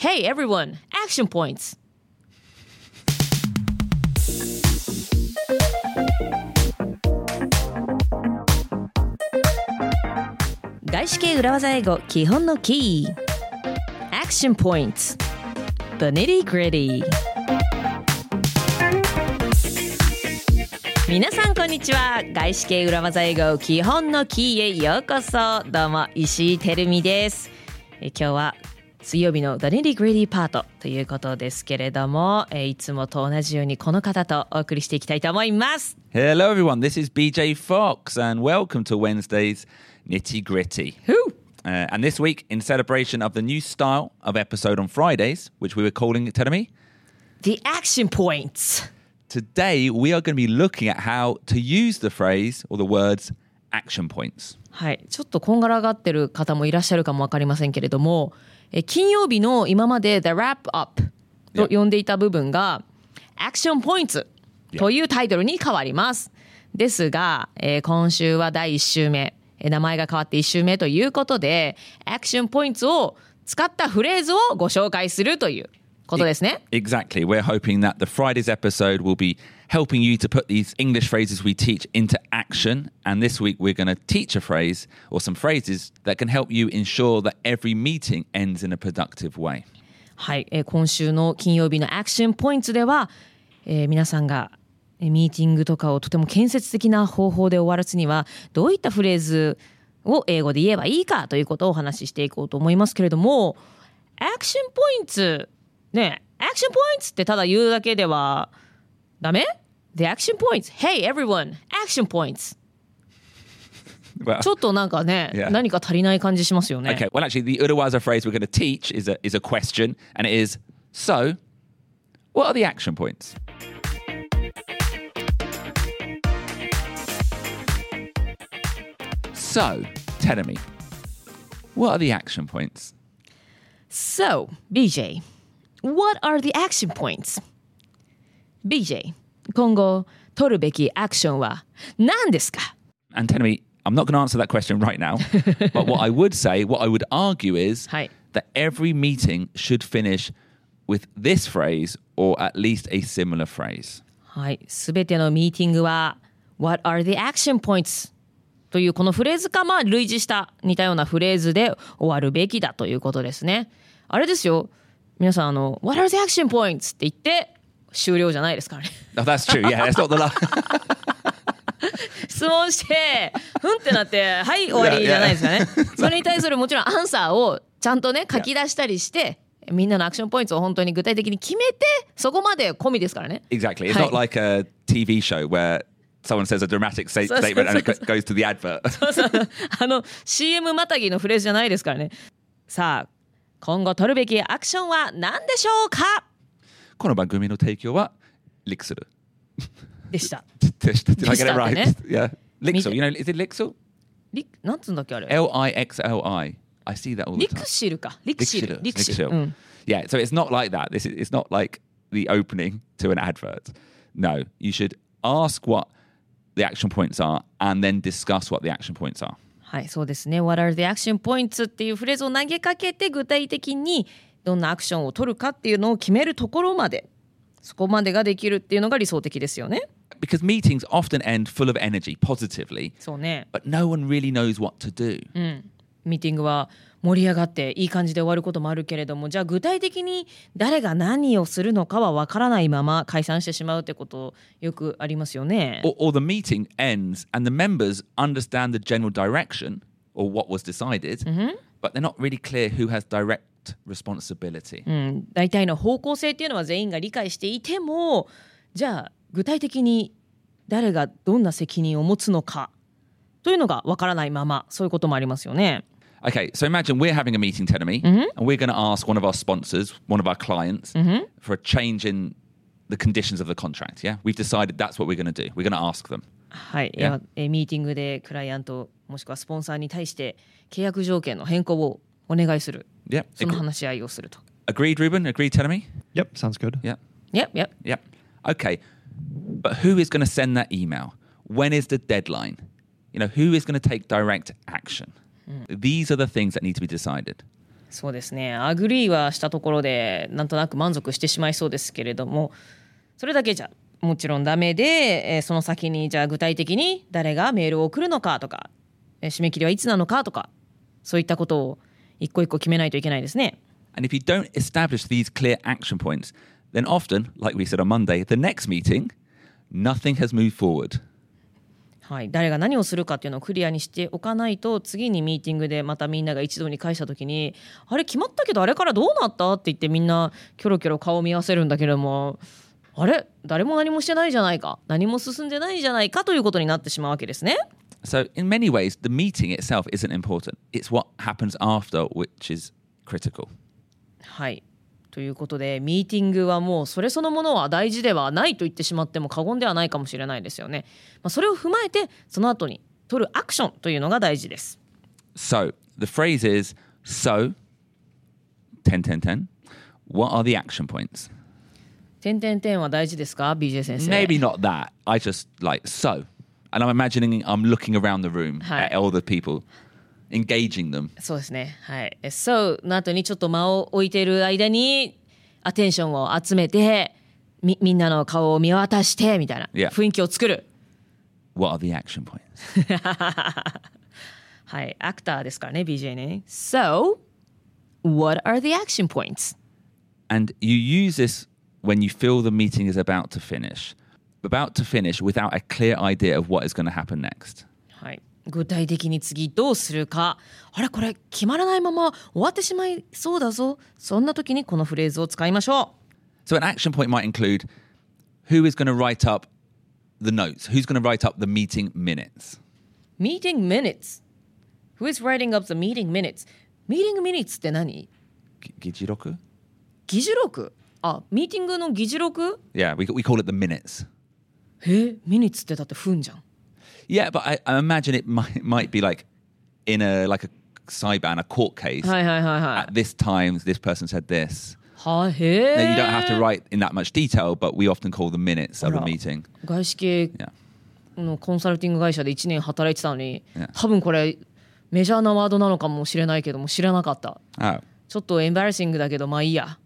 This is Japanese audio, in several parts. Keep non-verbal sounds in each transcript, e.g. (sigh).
Hey everyone, action points! 外資系裏技英語基本のキー Action Points. The Nitty Gritty 皆さんこんにちは外資系裏技英語基本のキーへようこそどうも石井てるみですえ今日は水曜日の The Nitty Gritty パートということですけれどもえいつもと同じようにこの方とお送りしていきたいと思います Hello, everyone. This is BJ Fox, and welcome to Wednesday's Nitty Gritty. Who? Uh, and this week, in celebration of the new style of episode on Fridays, which we were calling Telling Me, The Action Points today we are going to be looking at how to use the phrase or the words action points. はい、ちょっとこんがらがってる方もいらっしゃるかもわかりませんけれども、え金曜日の今まで The Wrap Up と呼んでいた部分が Action Points というタイトルに変わります。ですが、えー今週は第1週目、えー名前が変わって1週目ということで、Action Points を使ったフレーズをご紹介するということですね。Exactly. We're hoping that the Friday's episode will be helping you to put these English phrases we teach into action. And this week we're going to teach a phrase or some phrases that can help you ensure that every meeting ends in a productive way. はい、えー今週の金曜日の action point では、えー皆さんがえーミーティングとかをとても建設的な方法で終わらすにはどういったフレーズを英語で言えばいいかということをお話ししていこうと思いますけれども action pointねアクションポイントってただ言うだけではダメ ?The action points Hey everyone action points (laughs) Well, ちょっとなんかね、 Yeah. 何か足りない感じしますよね。 okay. Well, actually, the Urawaza phrase we're going to teach is a, is a question, and it is so, what are the action points? So, tell me, what are the action points? So, BJ, what are the action points? BJ, 今後取るべきアクションは何ですか And tell me, I'm not going to answer that question right now, but what I would say, what I would argue is that every meeting should finish with this phrase or at least a similar phrase. はい、すべてのミーティングは What are the action points? というこのフレーズかまあ類似した似たようなフレーズで終わるべきだということですね。あれですよ。皆さんあの What are the action points? って言って終了じゃないですからね。Oh, that's true. Yeah, that's not the last. 質問してふんってなってはい終わりじゃないですからね。それに対するもちろんアンサーをちゃんとね書き出したりしてみんなの action point を本当に具体的に決めてそこまで込みですからね。Exactly. It's not like a TV show where someone says a dramatic statement and it go- goes to the advert. あの CM またぎのフレーズじゃないですからね。さあ今後取るべきアクションは何でしょうかこの番組の提供は Lixil. でした。Did I get it right? Yeah. Lixil. You know, is it Lixil? リなんつうんだっけあれ L I see that all リ the time. クシルか。リクシル。リクシル。Yeah, so it's not like that. This is it's not like the opening to an advert. No, you should ask what the action points are and then discuss what the action points are. はい、そうですね。What are the action points? っていうフレーズを投げかけて具体的にどんなアクションを取るかっていうのを決めるところまでそこまでができるっていうのが理想的ですよね。Because meetings often end full of energy, positively, そうね。but no one really knows what to do. ミーティングは盛り上がっていい感じで終わることもあるけれどもじゃあ具体的に誰が何をするのかはわからないまま解散してしまうってことよくありますよね。Or, or the meeting ends and the members understand the general direction or what was decided, but they're not really clear who has direct responsibility. うん、大体の方向性っていうのは全員が理解していてもじゃあ具体的に誰がどんな責任を持つのかというのがわからないままそういうこともありますよね。Okay, so imagine we're having a meeting, Tenemy, mm-hmm. and we're going to ask one of our sponsors, one of our clients, mm-hmm. for a change in the conditions of the contract. Yeah, we've decided that's what we're going to do. We're going to ask them. はい、yeah? えミーティングでクライアントもしくはスポンサーに対して契約条件の変更をお願いする。Yeah. その話し合いをすると。Agreed, Ruben? Agreed, Tenemy? Yep, sounds good. Yep. Yep, yep. Yep. Okay, but who is going to send that email? When is the deadline? You know, who is going to take direct action? These are the things that need to be decided. そうですね。 agree はしたところでなんとなく満足してしまいそうですけれどもそれだけじゃもちろんダメで、えーその先にじゃあ具体的に誰がメールを送るのかとか、えー締め切りはいつなのかとかそういったことを一個一個決めないといけないですね。And if you don't establish these clear action points, then often, like we said on Monday, the next meeting, nothing has moved forward. はい、誰が何をするかっていうのをクリアにしておかないと次にミーティングでまたみんなが一堂に会した時に「あれ決まったけどあれからどうなった?」って言ってみんなキョロキョロ顔を見合わせるんだけれどもあれ誰も何もしてないじゃないか何も進んでないじゃないかということになってしまうわけですね。So, in many ways, the meeting itself isn't important. It's what happens after which is critical. はいということでミーティングはもうそれそのものは大事ではないと言ってしまっても過言ではないかもしれないですよね。まあ、それを踏まえてその後に取るアクションというのが大事です。So, the phrase is so 10 10 10. What are the action points? 点点点は大事ですか BJ 先生。Maybe not that. I just like so. And I'm imagining I'm looking around the room Hi. at all the people, engaging them. そうですね。はい。え So の後にちょっと間を置いている間にアテンションを集めてみみんなの顔を見渡してみたいな Yeah. 雰囲気を作る。 What are the action points? (laughs) はい。アクターですからね、BJ ね。So, what are the action points? And you use this when you feel the meeting is about to finish, about to finish without a clear idea of what is going to happen next. はい。 具体的に次どうするか。あれこれ決まらないまま終わってしまいそうだぞ。そんな時にこのフレーズを使いましょ So an action point might include who is going to write up the notes, who's going to write up the meeting minutes. う。Meeting minutes. Who is writing up the meeting minutes? Meeting minutes って何 Gi- Gijiroku? 議事録あミーティングの議事録 Yeah, we, we call it the minutes. えミニッツってだって分じゃん Yeah, but I, I imagine it might might be like in a like a cyber a court case. はいはいはいは At this time, this person said this. いはへ Now, え you don't have to write in that much detail, but we often call the minutes of a Right. meeting. 外資系 Yeah. のコンサルティング会社で1年働いてたのに Yeah. 多分これメジャーなワードなのかもしれないけども知らなかった Oh. ちょっとエンバラシングだけどまあいいや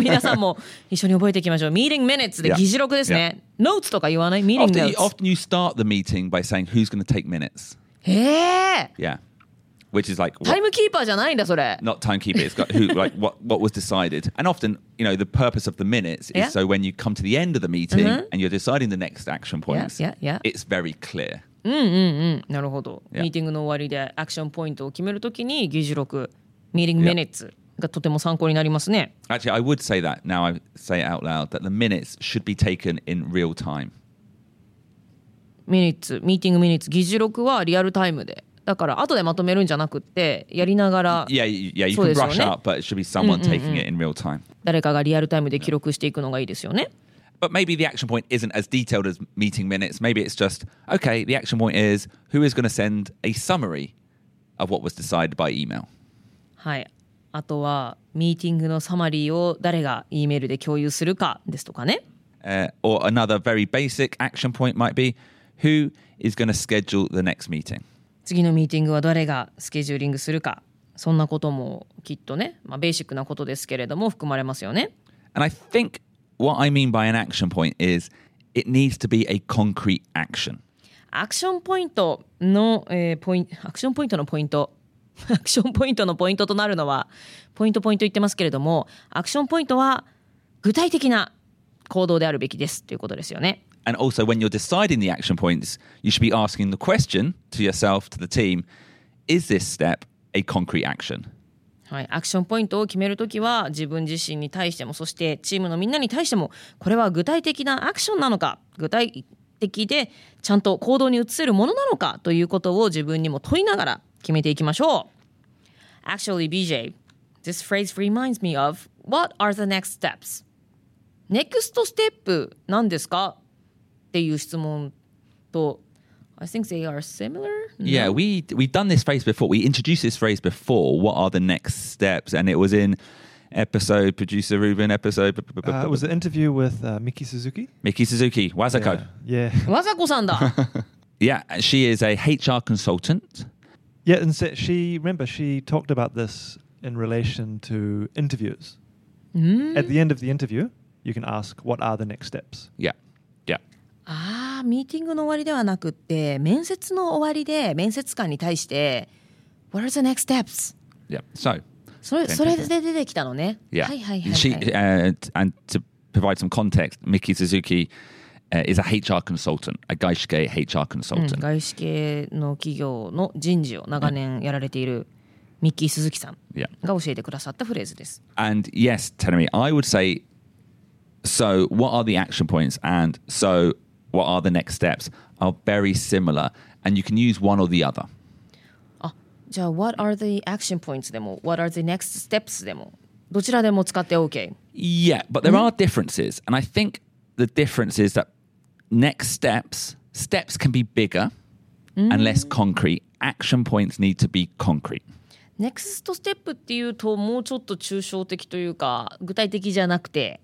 皆さんも一緒に覚えていきましょう。ミーティングミニッツで Yeah. 議事録ですね。ノーツとか言わないミーティング Often, ノ you, ーツ。often you start the meeting by saying who's going to take minutes. へえ Yeah, which is like タイムキーパーじゃないんだそれ。not timekeeper. It's got who like what what was decided. And often, you know, the purpose of the minutes is Yeah. so when you come to the end of the meeting and you're deciding the next action points, yeah, yeah. it's very clear. なるほど。Yeah. ミーティングの終わりでアクションポイントを決めるときに議事録、ミーティングミニッツがとても参考になりますね。Actually, I would say that now I say it out loud that the minutes should be taken in real time. ミニッツ、ミーティングミニッツ、議事録はリアルタイムで。だから後でまとめるんじゃなくってやりながら Yeah, yeah, you can brush eh? up, but it should be someone taking it in real time. 誰かがリアルタイムで記録していくのがいいですよね。But maybe the action point isn't as detailed as meeting minutes. Maybe it's just, okay, the action point is who is going to send a summary of what was decided by email. はい。あとはミーティングのサマリーを誰が E メールで共有するかですとかね。Uh, or another very basic action point might be who is going to schedule the next meeting. 次のミーティングは誰がスケジューリングするか。そんなこともきっとね、まあ、ベーシックなことですけれども含まれますよね。And I think what I mean by an action point is it needs to be a concrete action. アクションポイントの、えーポインアクションポイントのポイントアクションポイントのポイントとなるのはポイントポイント言ってますけれどもアクションポイントは具体的な行動であるべきですということですよね。And also, when you're deciding the action points, you should be asking the question to yourself, to the team is this step a concrete action? はい、アクションポイントを決めるときは自分自身に対してもそしてチームのみんなに対してもこれは具体的なアクションなのか具体的でちゃんと行動に移せるものなのかということを自分にも問いながら決めていきましょう。Actually, BJ, this phrase reminds me of what are the next steps? ネクストステップ何ですかっていう質問と I think they are similar? Yeah, we we've done this phrase before. We introduced this phrase before. What are the next steps? And it was in episode producer Ruben episode Uh, it was an interview with uh, Miki Suzuki. Miki Suzuki Wazako. Yeah. yeah. わざこさんだ (laughs) Yeah, she is a HR consultant. Yeah, and so she remember she talked about this in relation to interviews. うーん At the end of the interview, you can ask, What are the next steps? Yeah. Yeah. ああミーティングの終わりではなくって面接の終わりで面接官に対して「What are the next steps?」Yeah. So, それそれで出てきたのね。yeah. はいはいはい、She はい。uh, and to provide some context, Miki Suzuki uh, is a HR consultant, a Gaishike HR うん consultant. 外資系の企業の人事を長年やられているミッキー鈴木さん Yeah. が教えてくださったフレーズです。 And yes, Tenemi, I would say so what are the action points and so what are the next steps are very similar and you can use one or the other. あじゃあ「What are the action points?」でも「What are the next steps?」でもどちらでも使って OK。 Yeah, but there are differences. And I think the difference is that next steps, steps can be bigger and less concrete. Action points need to be concrete. ネクストステップっていうともうちょっと抽象的というか具体的じゃなくて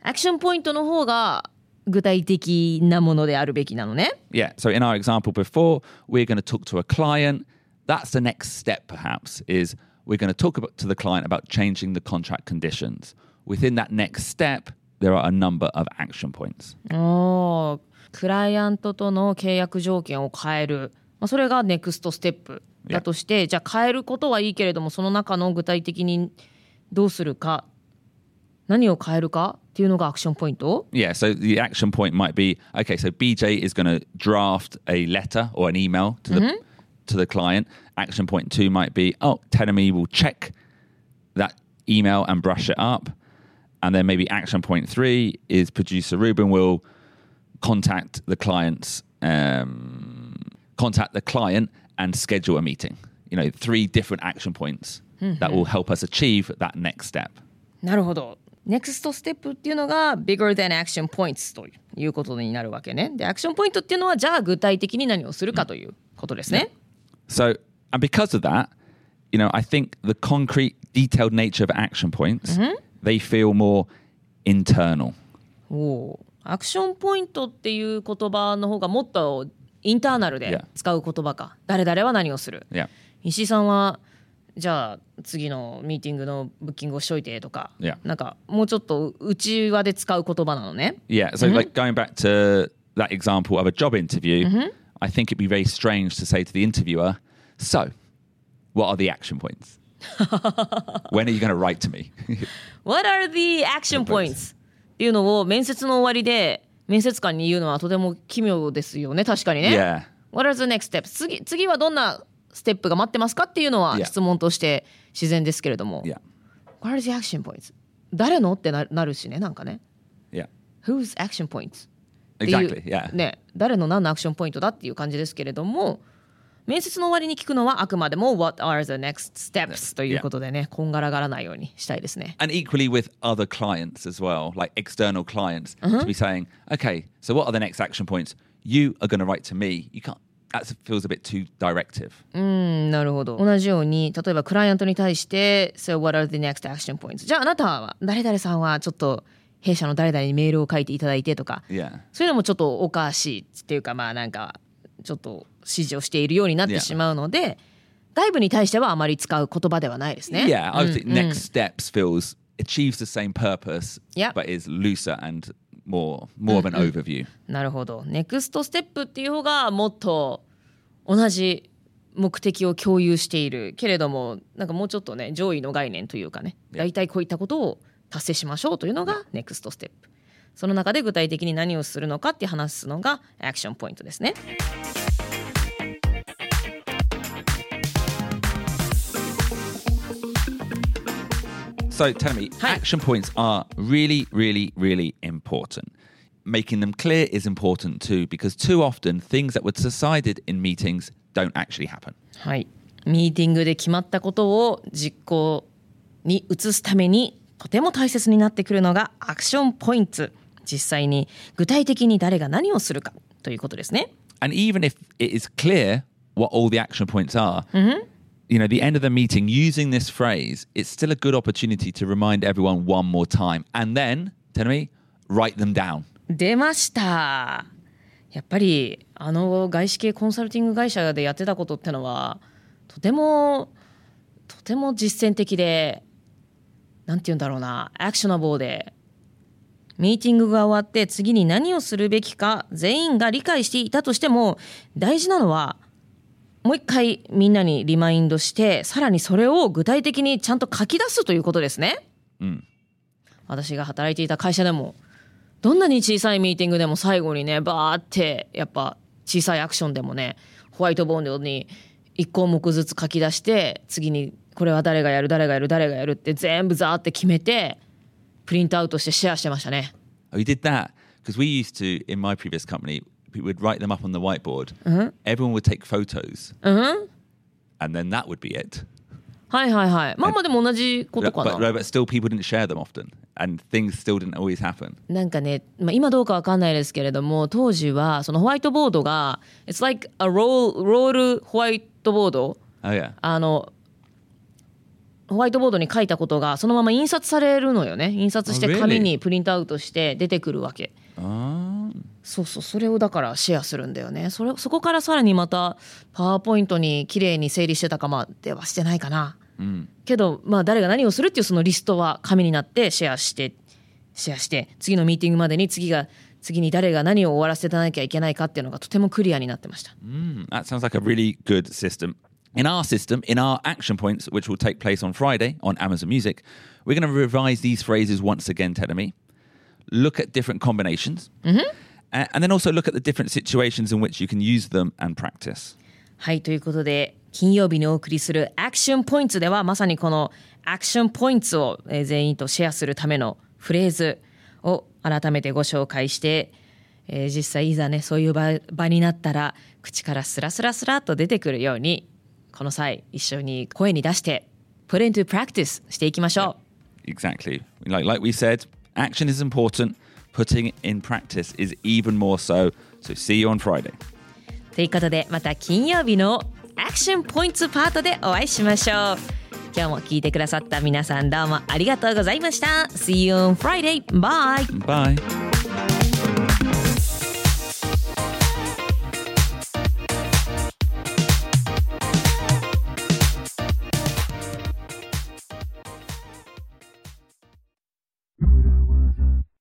アクションポイントの方が具体的なものであるべきなのね。 Yeah. So in our example before, we're going to talk to a client. That's the next step, perhaps, is we're going to talk about, to the client about changing the contract conditions. Within that next step, there are a number of action points. おークライアントとの契約条件を変える、まあ、それがネクストステップだとして、じゃあ変えることはいいけれどもその中の具体的にどうするか何を変えるかっていうのがアクションポイント Yeah, so the action point might be okay, so BJ is going to draft a letter or an email to the to the client. Action point 2 might be oh, Tenemy will check that email and brush it up. And then maybe action point 3 is producer Ruben will contact the client's um, contact the client and schedule a meeting. You know, three different action points that will help us achieve that next step. なるほど。ネクストステップっていうのが bigger than action points ということになるわけね。で、アクションポイントっていうのはじゃあ具体的に何をするかということですね。 So, and because of that, you know, I think the concrete, detailed nature of action points, They feel more internal. おおアクションポイントっていう言葉の方がもっとインターナルで.使う言葉か。誰々は何をする。Yeah. 石井さんはじゃあ次のミーティングのブッキングをしといてとか、Yeah. なんかもうちょっと内輪で使う言葉なのね。Yeah. So, like going back to that example of a job interview, I think it'd be very strange to say to the interviewer, So, what are the action points? When are you going to write to me? What are the action points? っていうのを面接の終わりで面接官に言うのはとても奇妙ですよね確かにね。yeah. What are the next steps? 次次はどんなステップが待ってますかっていうのは Yeah. 質問として自然ですけれども。Yeah. What are the action points? 誰のってななるしねなんかね。Yeah. Whose action points? っていう Exactly. Yeah. ね、誰の何のアクションポイントだっていう感じですけれども面接の終わりに聞くのはあくまでも What are the next steps? ということでねこんがらがらないようにしたいですね。And equally with other clients as well, like external clients, to be saying, okay, so what are the next action points? You are going to write to me. You can't. That feels a bit too directive. うんなるほど同じように例えばクライアントに対して「So what are the next action points?」じゃああなたは誰々さんはちょっと弊社の誰々にメールを書いていただいてとか.そういうのもちょっとおかしいっていうかまあなんかちょっと指示をしているようになって.しまうので外部に対してはあまり使う言葉ではないですね。Yeah. I think next steps feels achieves the same purpose, but is looser and more more of an overview. なるほど。ネクストステップっていう方がもっと同じ目的を共有しているけれどもなんかもうちょっとね上位の概念というかね.大体こういったことを達成しましょうというのがネクストステップ。その中で具体的に何をするのかって話すのがアクションポイントですね。So tell me, Hi. action points are really, really, really important. Making them clear is important too, because too often things that were decided in meetings don't actually happen. はい。ミーティングで決まったことを実行に移すためにとても大切になってくるのがアクションポイント。実際に具体的に誰が何をするかということですね。And even if it is clear what all the action points are, you know, the end of the meeting using this phrase, it's still a good opportunity to remind everyone one more time. And then, tell me, write them down. 出ましたやっぱりあの外資系コンサルティング会社でやってたことってのはとてもとても実践的でなんて言うんだろうなアクショナブルでミーティングが終わって次に何をするべきか全員が理解していたとしても大事なのはもう一回みんなにリマインドしてさらにそれを具体的にちゃんと書き出すということですね。うん私が働いていた会社でもどんなに小さいミーティングでも最後にねバーってやっぱ小さいアクションでもねホワイトボードに1項目ずつ書き出して次にこれは誰がやる誰がやる誰がやるって全部ザーって決めてプリントアウトしてシェアしてましたね。Oh, you did that because we used to in my previous company. We would write them up on the whiteboard. Everyone would take photos, うん、and then that would be it. はいはいはい。まあまあでも同じこと But, か but, な。but still, people didn't share them often, and things still didn't always happen. なんかね、まあ、今どうかわかんないですけれども当時はそのホワイトボードが It's like a roll ロールホワイトボード Oh yeah. あのホワイトボードに書いたことがそのまま印刷されるのよね印刷し Oh, て?紙にプリントアウトして出てくるわけ Oh. そうそうそれをだからシェアするんだよねそれそこからさらにまたパワーポイントに綺麗に整理してたかまではしてないかな、けどまあ誰が何をするっていうそのリストは紙になってシェアしてシェアして次のミーティングまでに次が次に誰が何を終わらせてなきゃいけないかっていうのがとてもクリアになってました。Mm, that sounds like a really good system. In our system, in our action points, which will take place on Friday on Amazon Music, we're going to revise these phrases once again, Tedemi. Look at different combinations, mm-hmm. and then also look at the different situations in which you can use them and practice. はい、ということで、金曜日にお送りするアクションポイントでは、まさにこのアクションポイントを全員とシェアするためのフレーズを改めてご紹介して、えー、実際いざね、そういう場場になったら、口からスラスラスラっと出てくるようにこの際、一緒に声に出して、put into practice していきましょう。Exactly. Like, like we said, action is important. Putting in practice is even more so. So see you on Friday. ということでまた金曜日のアクションポイントパートでお会いしましょう今日も聞いてくださった皆さんどうもありがとうございました See you on Friday! Bye! Bye.